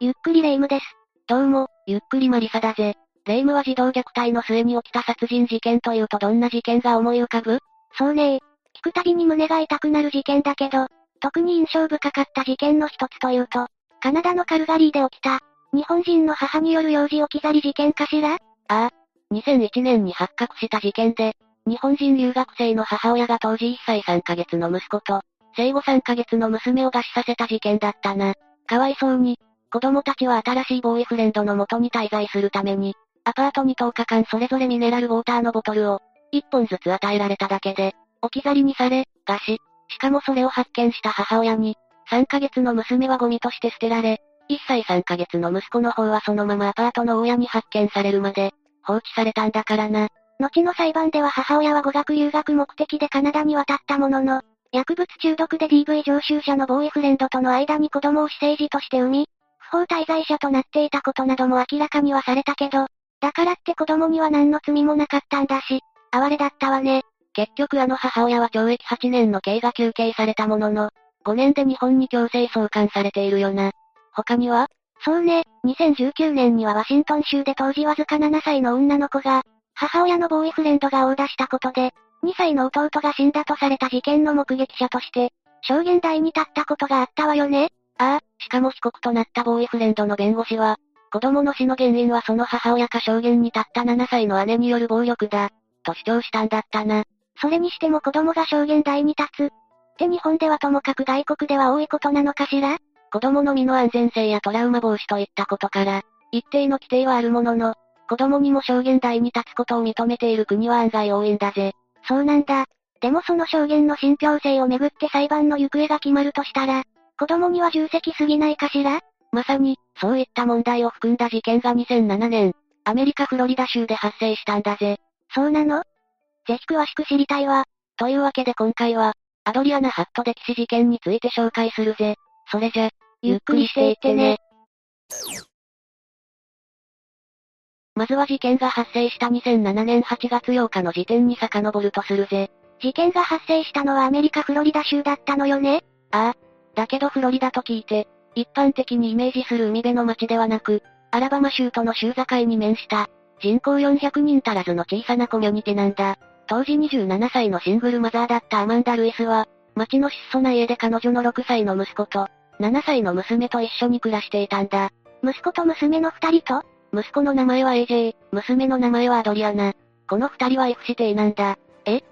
ゆっくりレ夢ムです。どうも、ゆっくりマリサだぜ。レ夢ムは児童虐待の末に起きた殺人事件というとどんな事件が思い浮かぶ？そうね聞くたびに胸が痛くなる事件だけど、特に印象深かった事件の一つというと、カナダのカルガリーで起きた、日本人の母による幼児置き去り事件かしら？ああ。2001年に発覚した事件で、日本人留学生の母親が当時1歳3ヶ月の息子と、生後3ヶ月の娘を餓死させた事件だったな。かわいそうに、子供たちは新しいボーイフレンドの元に滞在するために、アパートに10日間それぞれミネラルウォーターのボトルを、1本ずつ与えられただけで、置き去りにされ、餓死。しかもそれを発見した母親に、3ヶ月の娘はゴミとして捨てられ、1歳3ヶ月の息子の方はそのままアパートの親に発見されるまで、放置されたんだからな。後の裁判では母親は語学留学目的でカナダに渡ったものの、薬物中毒で DV 常習者のボーイフレンドとの間に子供を私生児として産み、不法滞在者となっていたことなども明らかにはされたけど、だからって子供には何の罪もなかったんだし、哀れだったわね。結局あの母親は懲役8年の刑が求刑されたものの、5年で日本に強制送還されているよな。他にはそうね、2019年にはワシントン州で当時わずか7歳の女の子が、母親のボーイフレンドが殴打したことで、2歳の弟が死んだとされた事件の目撃者として、証言台に立ったことがあったわよね。ああ、しかも被告となったボーイフレンドの弁護士は、子供の死の原因はその母親か証言に立った7歳の姉による暴力だ、と主張したんだったな。それにしても子供が証言台に立つ。って日本ではともかく外国では多いことなのかしら？子供の身の安全性やトラウマ防止といったことから、一定の規定はあるものの、子供にも証言台に立つことを認めている国は案外多いんだぜ。そうなんだ。でもその証言の信憑性をめぐって裁判の行方が決まるとしたら、子供には重責すぎないかしら？まさに、そういった問題を含んだ事件が2007年、アメリカフロリダ州で発生したんだぜ。そうなの？ぜひ詳しく知りたいわ。というわけで今回は、アドリアナ・ハット歴史事件について紹介するぜ。それじゃ、ゆっくりしていってね。まずは事件が発生した2007年8月8日の時点に遡るとするぜ。事件が発生したのはアメリカフロリダ州だったのよね？ああ。だけどフロリダと聞いて、一般的にイメージする海辺の町ではなく、アラバマ州との州境に面した、人口400人足らずの小さなコミュニティなんだ。当時27歳のシングルマザーだったアマンダ・ルイスは、町の質素な家で彼女の6歳の息子と、7歳の娘と一緒に暮らしていたんだ。息子と娘の二人と息子の名前は AJ、娘の名前はアドリアナ。この二人は F 指定なんだ。え？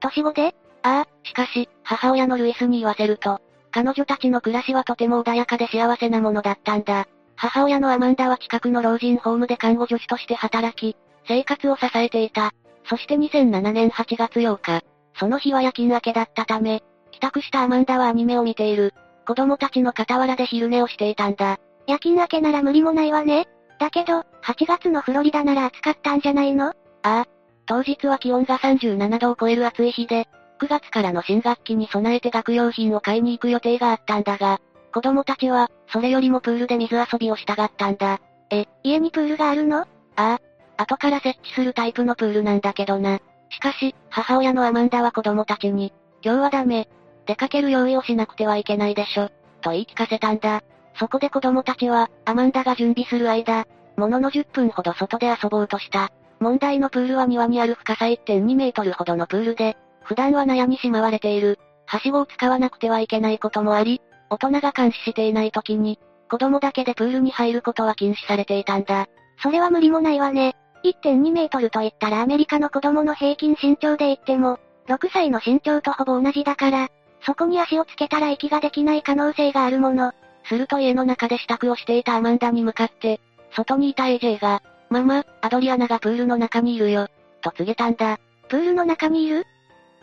年子で？ああ、しかし、母親のルイスに言わせると、彼女たちの暮らしはとても穏やかで幸せなものだったんだ。母親のアマンダは近くの老人ホームで看護助手として働き、生活を支えていた。そして2007年8月8日、その日は夜勤明けだったため、帰宅したアマンダはアニメを見ている。子供たちの傍らで昼寝をしていたんだ。夜勤明けなら無理もないわね。だけど、8月のフロリダなら暑かったんじゃないの？ああ。当日は気温が37度を超える暑い日で、9月からの新学期に備えて学用品を買いに行く予定があったんだが、子供たちは、それよりもプールで水遊びをしたがったんだ。え、家にプールがあるの？ああ。後から設置するタイプのプールなんだけどな。しかし、母親のアマンダは子供たちに、今日はダメ。出かける用意をしなくてはいけないでしょ。と言い聞かせたんだ。そこで子供たちは、アマンダが準備する間、ものの10分ほど外で遊ぼうとした。問題のプールは庭にある深さ1.2メートルほどのプールで、普段は納屋にしまわれている。はしごを使わなくてはいけないこともあり、大人が監視していない時に、子供だけでプールに入ることは禁止されていたんだ。それは無理もないわね。1.2メートルと言ったらアメリカの子供の平均身長で言っても、6歳の身長とほぼ同じだから、そこに足をつけたら息ができない可能性があるもの。すると家の中で支度をしていたアマンダに向かって、外にいた AJ が、ママ、アドリアナがプールの中にいるよ、と告げたんだ。プールの中にいる？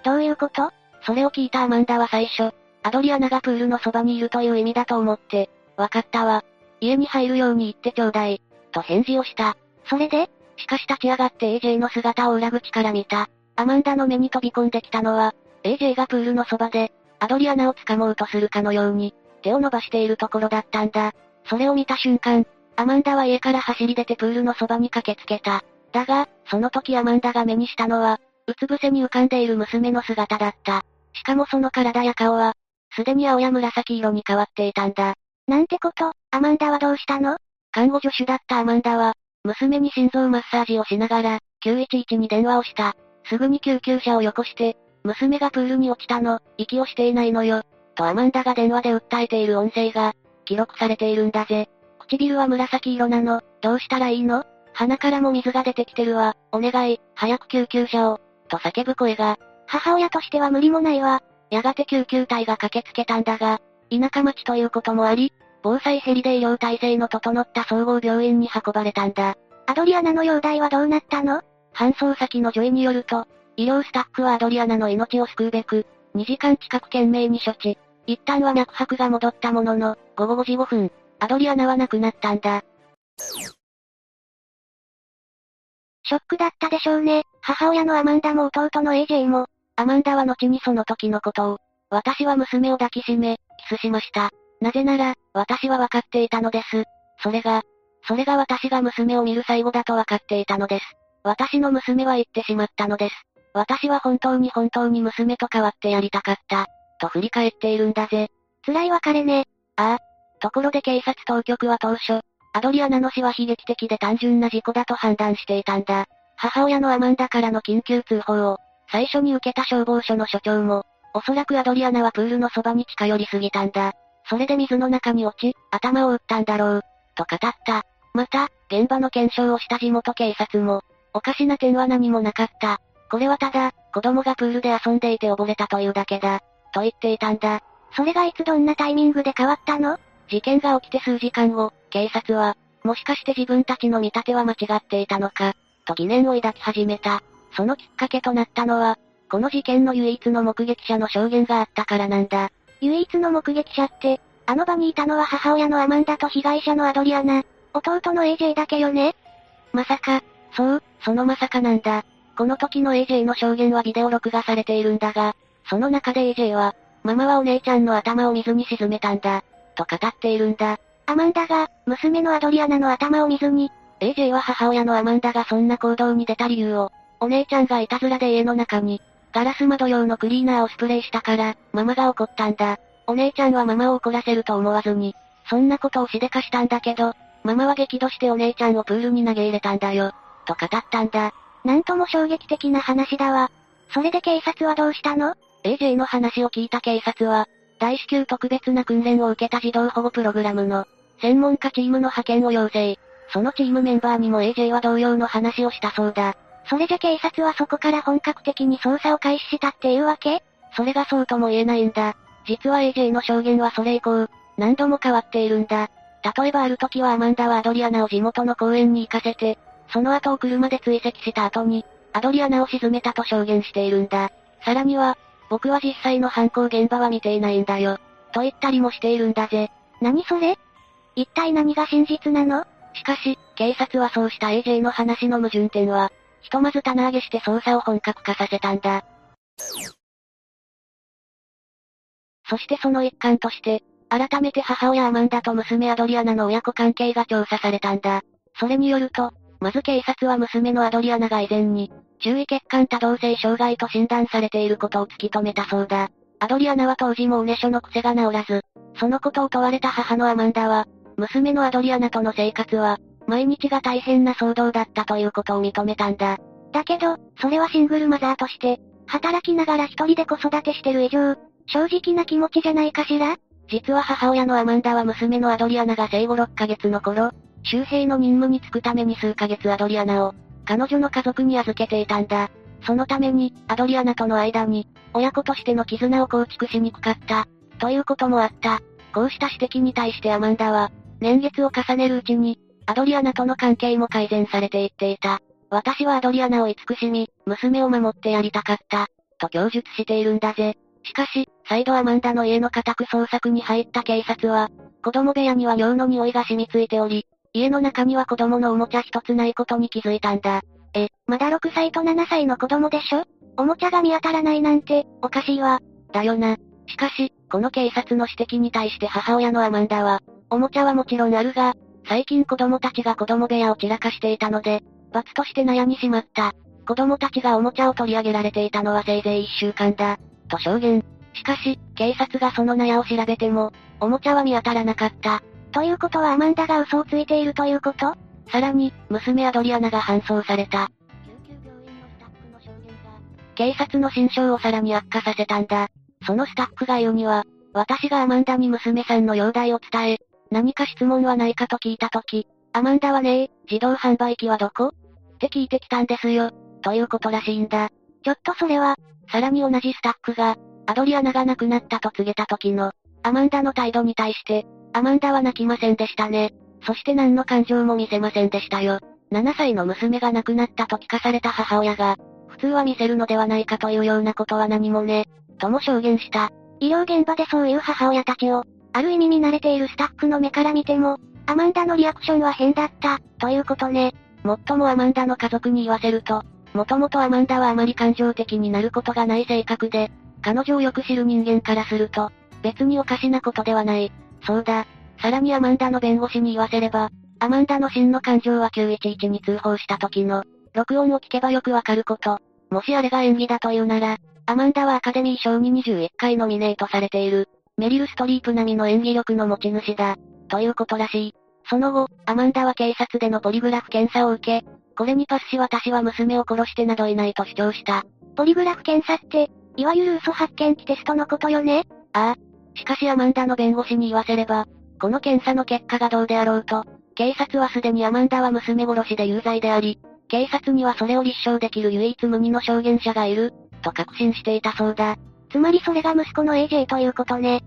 どういうこと？それを聞いたアマンダは最初、アドリアナがプールのそばにいるという意味だと思って、わかったわ。家に入るように言ってちょうだい。と返事をした。それで？しかし立ち上がって AJ の姿を裏口から見た。アマンダの目に飛び込んできたのは、AJ がプールのそばで、アドリアナを掴もうとするかのように、手を伸ばしているところだったんだ。それを見た瞬間、アマンダは家から走り出てプールのそばに駆けつけた。だが、その時アマンダが目にしたのは、うつ伏せに浮かんでいる娘の姿だった。しかもその体や顔は、すでに青や紫色に変わっていたんだ。なんてこと、アマンダはどうしたの？看護助手だったアマンダは、娘に心臓マッサージをしながら、911に電話をした。すぐに救急車をよこして、娘がプールに落ちたの、息をしていないのよ。とアマンダが電話で訴えている音声が、記録されているんだぜ。唇は紫色なの、どうしたらいいの？鼻からも水が出てきてるわ、お願い、早く救急車を、と叫ぶ声が。母親としては無理もないわ。やがて救急隊が駆けつけたんだが、田舎町ということもあり、防災ヘリで医療体制の整った総合病院に運ばれたんだ。アドリアナの容体はどうなったの？搬送先の女医によると、医療スタッフはアドリアナの命を救うべく、2時間近く懸命に処置。一旦は脈拍が戻ったものの、午後5時5分、アドリアナは亡くなったんだ。ショックだったでしょうね。母親のアマンダも弟の AJ も。アマンダは後にその時のことを、私は娘を抱きしめ、キスしました。なぜなら、私は分かっていたのです。それが、それが私が娘を見る最後だと分かっていたのです。私の娘は言ってしまったのです。私は本当に本当に娘と変わってやりたかった。と振り返っているんだぜ。辛い別れね。ああ。ところで警察当局は当初、アドリアナの死は悲劇的で単純な事故だと判断していたんだ。母親のアマンダからの緊急通報を、最初に受けた消防署の所長も、おそらくアドリアナはプールのそばに近寄りすぎたんだ。それで水の中に落ち、頭を打ったんだろう。と語った。また、現場の検証をした地元警察も、おかしな点は何もなかった。これはただ、子供がプールで遊んでいて溺れたというだけだ。と言っていたんだ。それがいつどんなタイミングで変わったの？事件が起きて数時間後、警察は、もしかして自分たちの見立ては間違っていたのか、と疑念を抱き始めた。そのきっかけとなったのは、この事件の唯一の目撃者の証言があったからなんだ。唯一の目撃者って、あの場にいたのは母親のアマンダと被害者のアドリアナ、弟の AJ だけよねまさか、そう、そのまさかなんだ。この時の AJ の証言はビデオ録画されているんだが、その中で AJ は、ママはお姉ちゃんの頭を水に沈めたんだ、と語っているんだ。アマンダが、娘のアドリアナの頭を水に。AJ は母親のアマンダがそんな行動に出た理由を、お姉ちゃんがいたずらで家の中に、ガラス窓用のクリーナーをスプレーしたから、ママが怒ったんだ。お姉ちゃんはママを怒らせると思わずに、そんなことをしでかしたんだけど、ママは激怒してお姉ちゃんをプールに投げ入れたんだよ。と語ったんだ。なんとも衝撃的な話だわ。それで警察はどうしたの ?AJ の話を聞いた警察は、大至急特別な訓練を受けた児童保護プログラムの、専門家チームの派遣を要請。そのチームメンバーにも AJ は同様の話をしたそうだ。それじゃ警察はそこから本格的に捜査を開始したっていうわけ？それがそうとも言えないんだ。実は AJ の証言はそれ以降、何度も変わっているんだ。例えばある時はアマンダはアドリアナを地元の公園に行かせて、その後を車で追跡した後に、アドリアナを沈めたと証言しているんだ。さらには、僕は実際の犯行現場は見ていないんだよ。と言ったりもしているんだぜ。何それ？一体何が真実なの？しかし、警察はそうした AJ の話の矛盾点は、ひとまず棚上げして捜査を本格化させたんだ。そしてその一環として、改めて母親アマンダと娘アドリアナの親子関係が調査されたんだ。それによると、まず警察は娘のアドリアナが以前に、注意欠陥多動性障害と診断されていることを突き止めたそうだ。アドリアナは当時もうね書の癖が治らず、そのことを問われた母のアマンダは、娘のアドリアナとの生活は、毎日が大変な騒動だったということを認めたんだ。だけど、それはシングルマザーとして、働きながら一人で子育てしてる以上、正直な気持ちじゃないかしら？実は母親のアマンダは娘のアドリアナが生後6ヶ月の頃、周平の任務に就くために数ヶ月アドリアナを、彼女の家族に預けていたんだ。そのために、アドリアナとの間に、親子としての絆を構築しにくかった、ということもあった。こうした指摘に対してアマンダは、年月を重ねるうちに、アドリアナとの関係も改善されていっていた。私はアドリアナを慈しみ、娘を守ってやりたかった、と供述しているんだぜ。しかし、再度アマンダの家の家宅捜索に入った警察は、子供部屋には尿の匂いが染みついており、家の中には子供のおもちゃ一つないことに気づいたんだ。え、まだ6歳と7歳の子供でしょ？おもちゃが見当たらないなんて、おかしいわ。だよな。しかし、この警察の指摘に対して母親のアマンダは、おもちゃはもちろんあるが、最近子供たちが子供部屋を散らかしていたので、罰として悩みしまった。子供たちがおもちゃを取り上げられていたのはせいぜい一週間だ。と証言。しかし、警察がその納屋を調べても、おもちゃは見当たらなかった。ということはアマンダが嘘をついているということ？さらに、娘アドリアナが搬送された。警察の心象をさらに悪化させたんだ。そのスタッフが言うには、私がアマンダに娘さんの容体を伝え、何か質問はないかと聞いたとき、アマンダはねえ、自動販売機はどこ？って聞いてきたんですよ。ということらしいんだ。ちょっとそれは、さらに同じスタッフが、アドリアナが亡くなったと告げた時の、アマンダの態度に対して、アマンダは泣きませんでしたね。そして何の感情も見せませんでしたよ。7歳の娘が亡くなったと聞かされた母親が、普通は見せるのではないかというようなことは何もね、とも証言した。医療現場でそういう母親たちを、ある意味見慣れているスタッフの目から見ても、アマンダのリアクションは変だった、ということね。もっともアマンダの家族に言わせると、もともとアマンダはあまり感情的になることがない性格で、彼女をよく知る人間からすると、別におかしなことではない。そうだ。さらにアマンダの弁護士に言わせれば、アマンダの真の感情は911に通報した時の、録音を聞けばよくわかること。もしあれが演技だというなら、アマンダはアカデミー賞に21回ノミネートされている、メリル・ストリープ並みの演技力の持ち主だ、ということらしい。その後、アマンダは警察でのポリグラフ検査を受け、これにパスし私は娘を殺してなどいないと主張した。ポリグラフ検査って、いわゆる嘘発見器テストのことよね？ああ。しかしアマンダの弁護士に言わせれば、この検査の結果がどうであろうと、警察はすでにアマンダは娘殺しで有罪であり、警察にはそれを立証できる唯一無二の証言者がいる、と確信していたそうだ。つまりそれが息子の AJ ということね。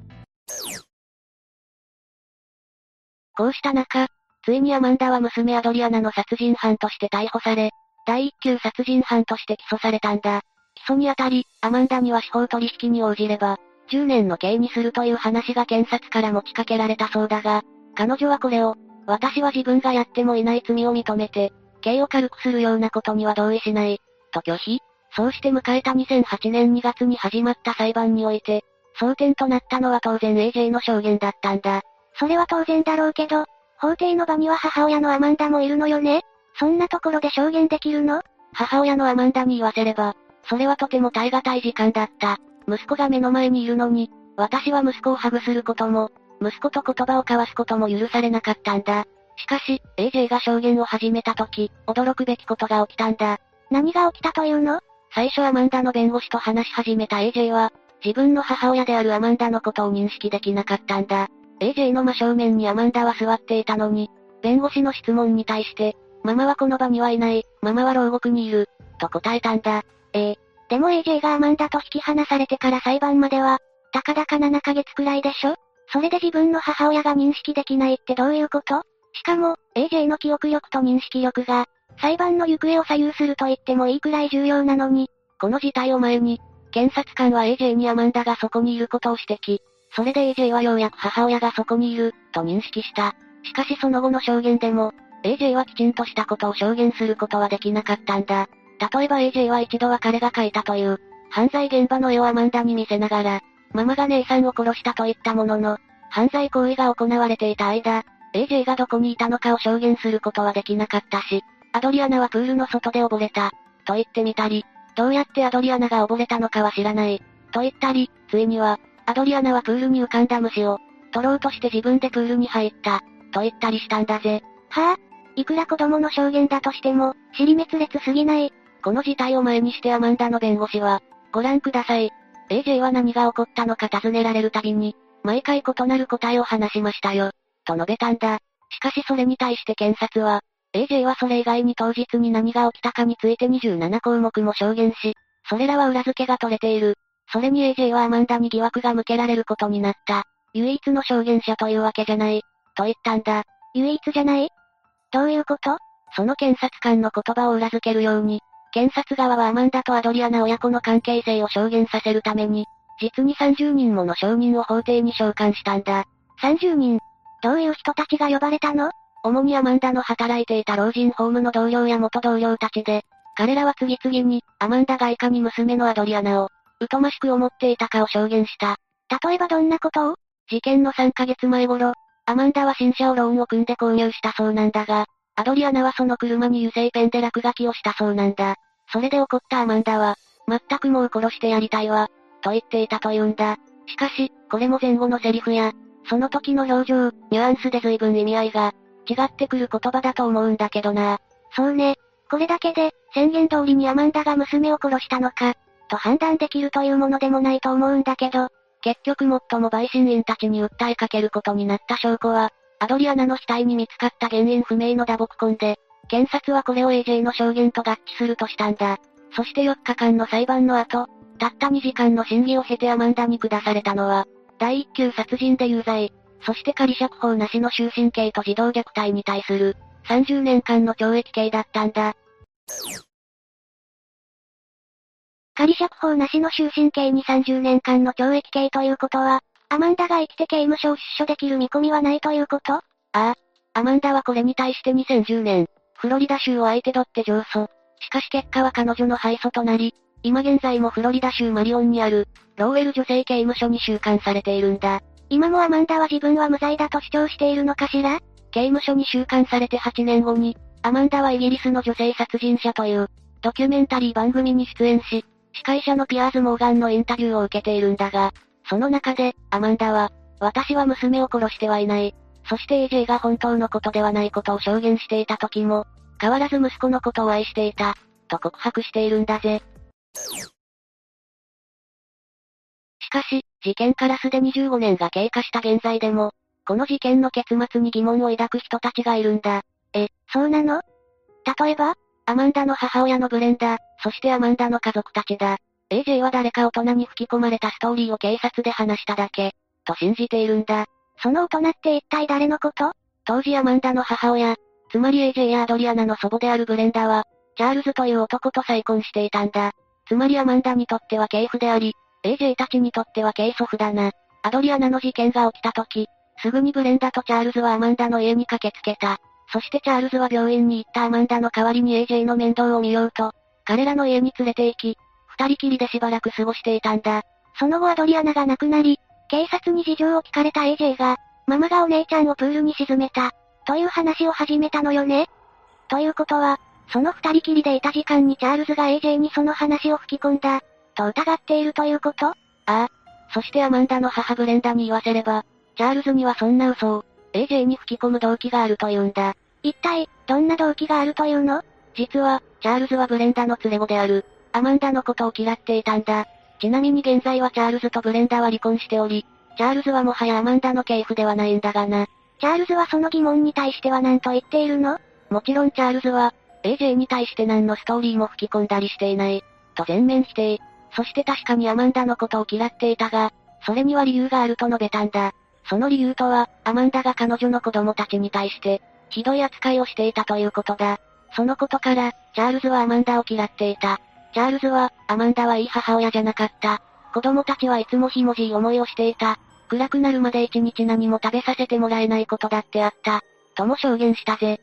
こうした中、ついにアマンダは娘アドリアナの殺人犯として逮捕され、第一級殺人犯として起訴されたんだ。起訴にあたり、アマンダには司法取引に応じれば、10年の刑にするという話が検察から持ちかけられたそうだが、彼女はこれを、私は自分がやってもいない罪を認めて、刑を軽くするようなことには同意しない、と拒否。そうして迎えた2008年2月に始まった裁判において、争点となったのは当然 AJ の証言だったんだ。それは当然だろうけど、法廷の場には母親のアマンダもいるのよねそんなところで証言できるの？母親のアマンダに言わせれば、それはとても耐え難い時間だった。息子が目の前にいるのに、私は息子をハグすることも、息子と言葉を交わすことも許されなかったんだ。しかし、AJ が証言を始めた時、驚くべきことが起きたんだ。何が起きたというの？最初アマンダの弁護士と話し始めた AJ は、自分の母親であるアマンダのことを認識できなかったんだ。AJ の真正面にアマンダは座っていたのに、弁護士の質問に対して、ママはこの場にはいない、ママは牢獄にいる、と答えたんだ。ええ。でも AJ がアマンダと引き離されてから裁判までは、たかだか7ヶ月くらいでしょそれで自分の母親が認識できないってどういうこと？しかも、AJ の記憶力と認識力が、裁判の行方を左右すると言ってもいいくらい重要なのに、この事態を前に、検察官は AJ にアマンダがそこにいることを指摘。それで AJ はようやく母親がそこにいる、と認識した。しかしその後の証言でも、AJ はきちんとしたことを証言することはできなかったんだ。例えば AJ は一度は彼が描いたという、犯罪現場の絵をアマンダに見せながら、ママが姉さんを殺したと言ったものの、犯罪行為が行われていた間、AJ がどこにいたのかを証言することはできなかったし、アドリアナはプールの外で溺れた、と言ってみたり、どうやってアドリアナが溺れたのかは知らない、と言ったり、ついには、アドリアナはプールに浮かんだ虫を、取ろうとして自分でプールに入った、と言ったりしたんだぜ。はぁ、あ、いくら子供の証言だとしても、尻滅裂すぎない。この事態を前にしてアマンダの弁護士は、ご覧ください。AJ は何が起こったのか尋ねられるたびに、毎回異なる答えを話しましたよ。と述べたんだ。しかしそれに対して検察は、AJ はそれ以外に当日に何が起きたかについて27項目も証言し、それらは裏付けが取れている。それに AJ はアマンダに疑惑が向けられることになった。唯一の証言者というわけじゃない。と言ったんだ。唯一じゃない？どういうこと？その検察官の言葉を裏付けるように、検察側はアマンダとアドリアナ親子の関係性を証言させるために、実に30人もの証人を法廷に召喚したんだ。30人どういう人たちが呼ばれたの？主にアマンダの働いていた老人ホームの同僚や元同僚たちで、彼らは次々に、アマンダがいかに娘のアドリアナを、疎ましく思っていたかを証言した。例えばどんなことを？事件の3ヶ月前頃、アマンダは新車をローンを組んで購入したそうなんだが、アドリアナはその車に油性ペンで落書きをしたそうなんだ。それで怒ったアマンダは、全くもう殺してやりたいわ、と言っていたというんだ。しかし、これも前後のセリフや、その時の表情、ニュアンスで随分意味合いが、違ってくる言葉だと思うんだけどな。そうね。これだけで、宣言通りにアマンダが娘を殺したのか、と判断できるというものでもないと思うんだけど、結局最も陪審員たちに訴えかけることになった証拠は、アドリアナの額に見つかった原因不明の打撲痕で、検察はこれを AJ の証言と合致するとしたんだ。そして4日間の裁判の後、たった2時間の審議を経てアマンダに下されたのは、第一級殺人で有罪、そして仮釈放なしの終身刑と児童虐待に対する、30年間の懲役刑だったんだ。仮釈放なしの終身刑に30年間の懲役刑ということは、アマンダが生きて刑務所を出所できる見込みはないということ？ああ。アマンダはこれに対して2010年、フロリダ州を相手取って上訴。しかし結果は彼女の敗訴となり、今現在もフロリダ州マリオンにある、ローエル女性刑務所に収監されているんだ。今もアマンダは自分は無罪だと主張しているのかしら？刑務所に収監されて8年後に、アマンダはイギリスの女性殺人者という、ドキュメンタリー番組に出演し、司会者のピアーズ・モーガンのインタビューを受けているんだが、その中で、アマンダは、私は娘を殺してはいない。そして AJ が本当のことではないことを証言していた時も、変わらず息子のことを愛していた、と告白しているんだぜ。しかし、事件からすでに15年が経過した現在でも、この事件の結末に疑問を抱く人たちがいるんだ。え、そうなの？例えばアマンダの母親のブレンダ、そしてアマンダの家族たちだ。AJ は誰か大人に吹き込まれたストーリーを警察で話しただけ、と信じているんだ。その大人って一体誰のこと？当時アマンダの母親、つまり AJ やアドリアナの祖母であるブレンダは、チャールズという男と再婚していたんだ。つまりアマンダにとっては継父であり、AJ たちにとっては継祖父だな。アドリアナの事件が起きた時、すぐにブレンダとチャールズはアマンダの家に駆けつけた。そしてチャールズは病院に行ったアマンダの代わりに AJ の面倒を見ようと、彼らの家に連れて行き、二人きりでしばらく過ごしていたんだ。その後アドリアナが亡くなり、警察に事情を聞かれた AJ が、ママがお姉ちゃんをプールに沈めた、という話を始めたのよね。ということは、その二人きりでいた時間にチャールズが AJ にその話を吹き込んだ、と疑っているということ？ああ。そしてアマンダの母ブレンダに言わせれば、チャールズにはそんな嘘を、AJ に吹き込む動機があるというんだ。一体、どんな動機があるというの？実は、チャールズはブレンダの連れ子である、アマンダのことを嫌っていたんだ。ちなみに現在はチャールズとブレンダは離婚しており、チャールズはもはやアマンダの継父ではないんだがな。チャールズはその疑問に対しては何と言っているの？もちろんチャールズは、AJ に対して何のストーリーも吹き込んだりしていない。と全面否定。そして確かにアマンダのことを嫌っていたが、それには理由があると述べたんだ。その理由とは、アマンダが彼女の子供たちに対して、ひどい扱いをしていたということだ。そのことから、チャールズはアマンダを嫌っていた。チャールズは、アマンダはいい母親じゃなかった。子供たちはいつもひもじい思いをしていた。暗くなるまで一日何も食べさせてもらえないことだってあった。とも証言したぜ。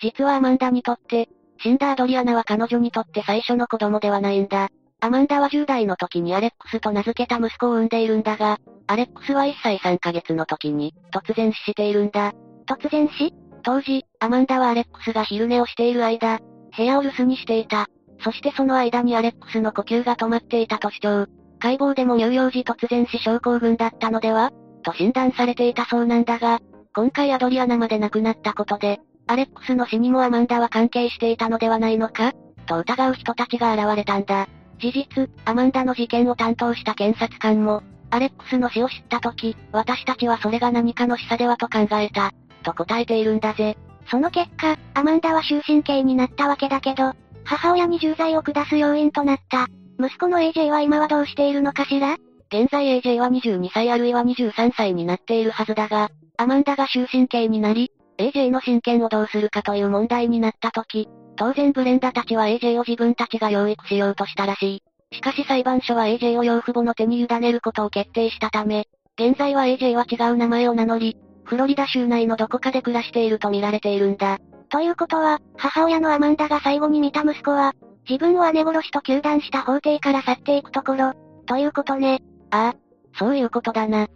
実はアマンダにとって、死んだアドリアナは彼女にとって最初の子供ではないんだ。アマンダは10代の時にアレックスと名付けた息子を産んでいるんだが、アレックスは1歳3ヶ月の時に、突然死しているんだ。突然死？当時、アマンダはアレックスが昼寝をしている間、部屋を留守にしていた。そしてその間にアレックスの呼吸が止まっていたと主張。解剖でも乳幼児突然死症候群だったのではと診断されていたそうなんだが、今回アドリアナまで亡くなったことで、アレックスの死にもアマンダは関係していたのではないのかと疑う人たちが現れたんだ。事実、アマンダの事件を担当した検察官も、アレックスの死を知った時、私たちはそれが何かの示唆ではと考えた。と答えているんだぜ。その結果、アマンダは終身刑になったわけだけど、母親に重罪を下す要因となった。息子の AJ は今はどうしているのかしら？現在 AJ は22歳あるいは23歳になっているはずだが、アマンダが終身刑になり、AJ の親権をどうするかという問題になった時、当然ブレンダたちは AJ を自分たちが養育しようとしたらしい。しかし裁判所は AJ を養父母の手に委ねることを決定したため、現在は AJ は違う名前を名乗り、フロリダ州内のどこかで暮らしていると見られているんだ。ということは、母親のアマンダが最後に見た息子は、自分を姉殺しと糾弾した法廷から去っていくところ、ということね。ああ、そういうことだな。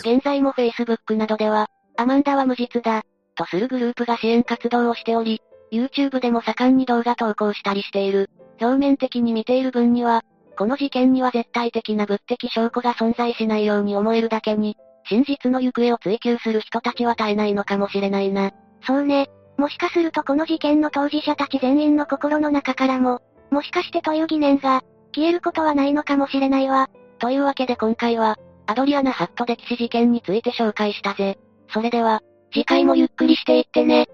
現在も Facebook などでは、アマンダは無実だ、とするグループが支援活動をしており、YouTube でも盛んに動画投稿したりしている。表面的に見ている分には、この事件には絶対的な物的証拠が存在しないように思えるだけに、真実の行方を追求する人たちは絶えないのかもしれないな。そうね。もしかするとこの事件の当事者たち全員の心の中からも、もしかしてという疑念が、消えることはないのかもしれないわ。というわけで今回は、アドリアナ・ハット歴史事件について紹介したぜ。それでは、次回もゆっくりしていってね。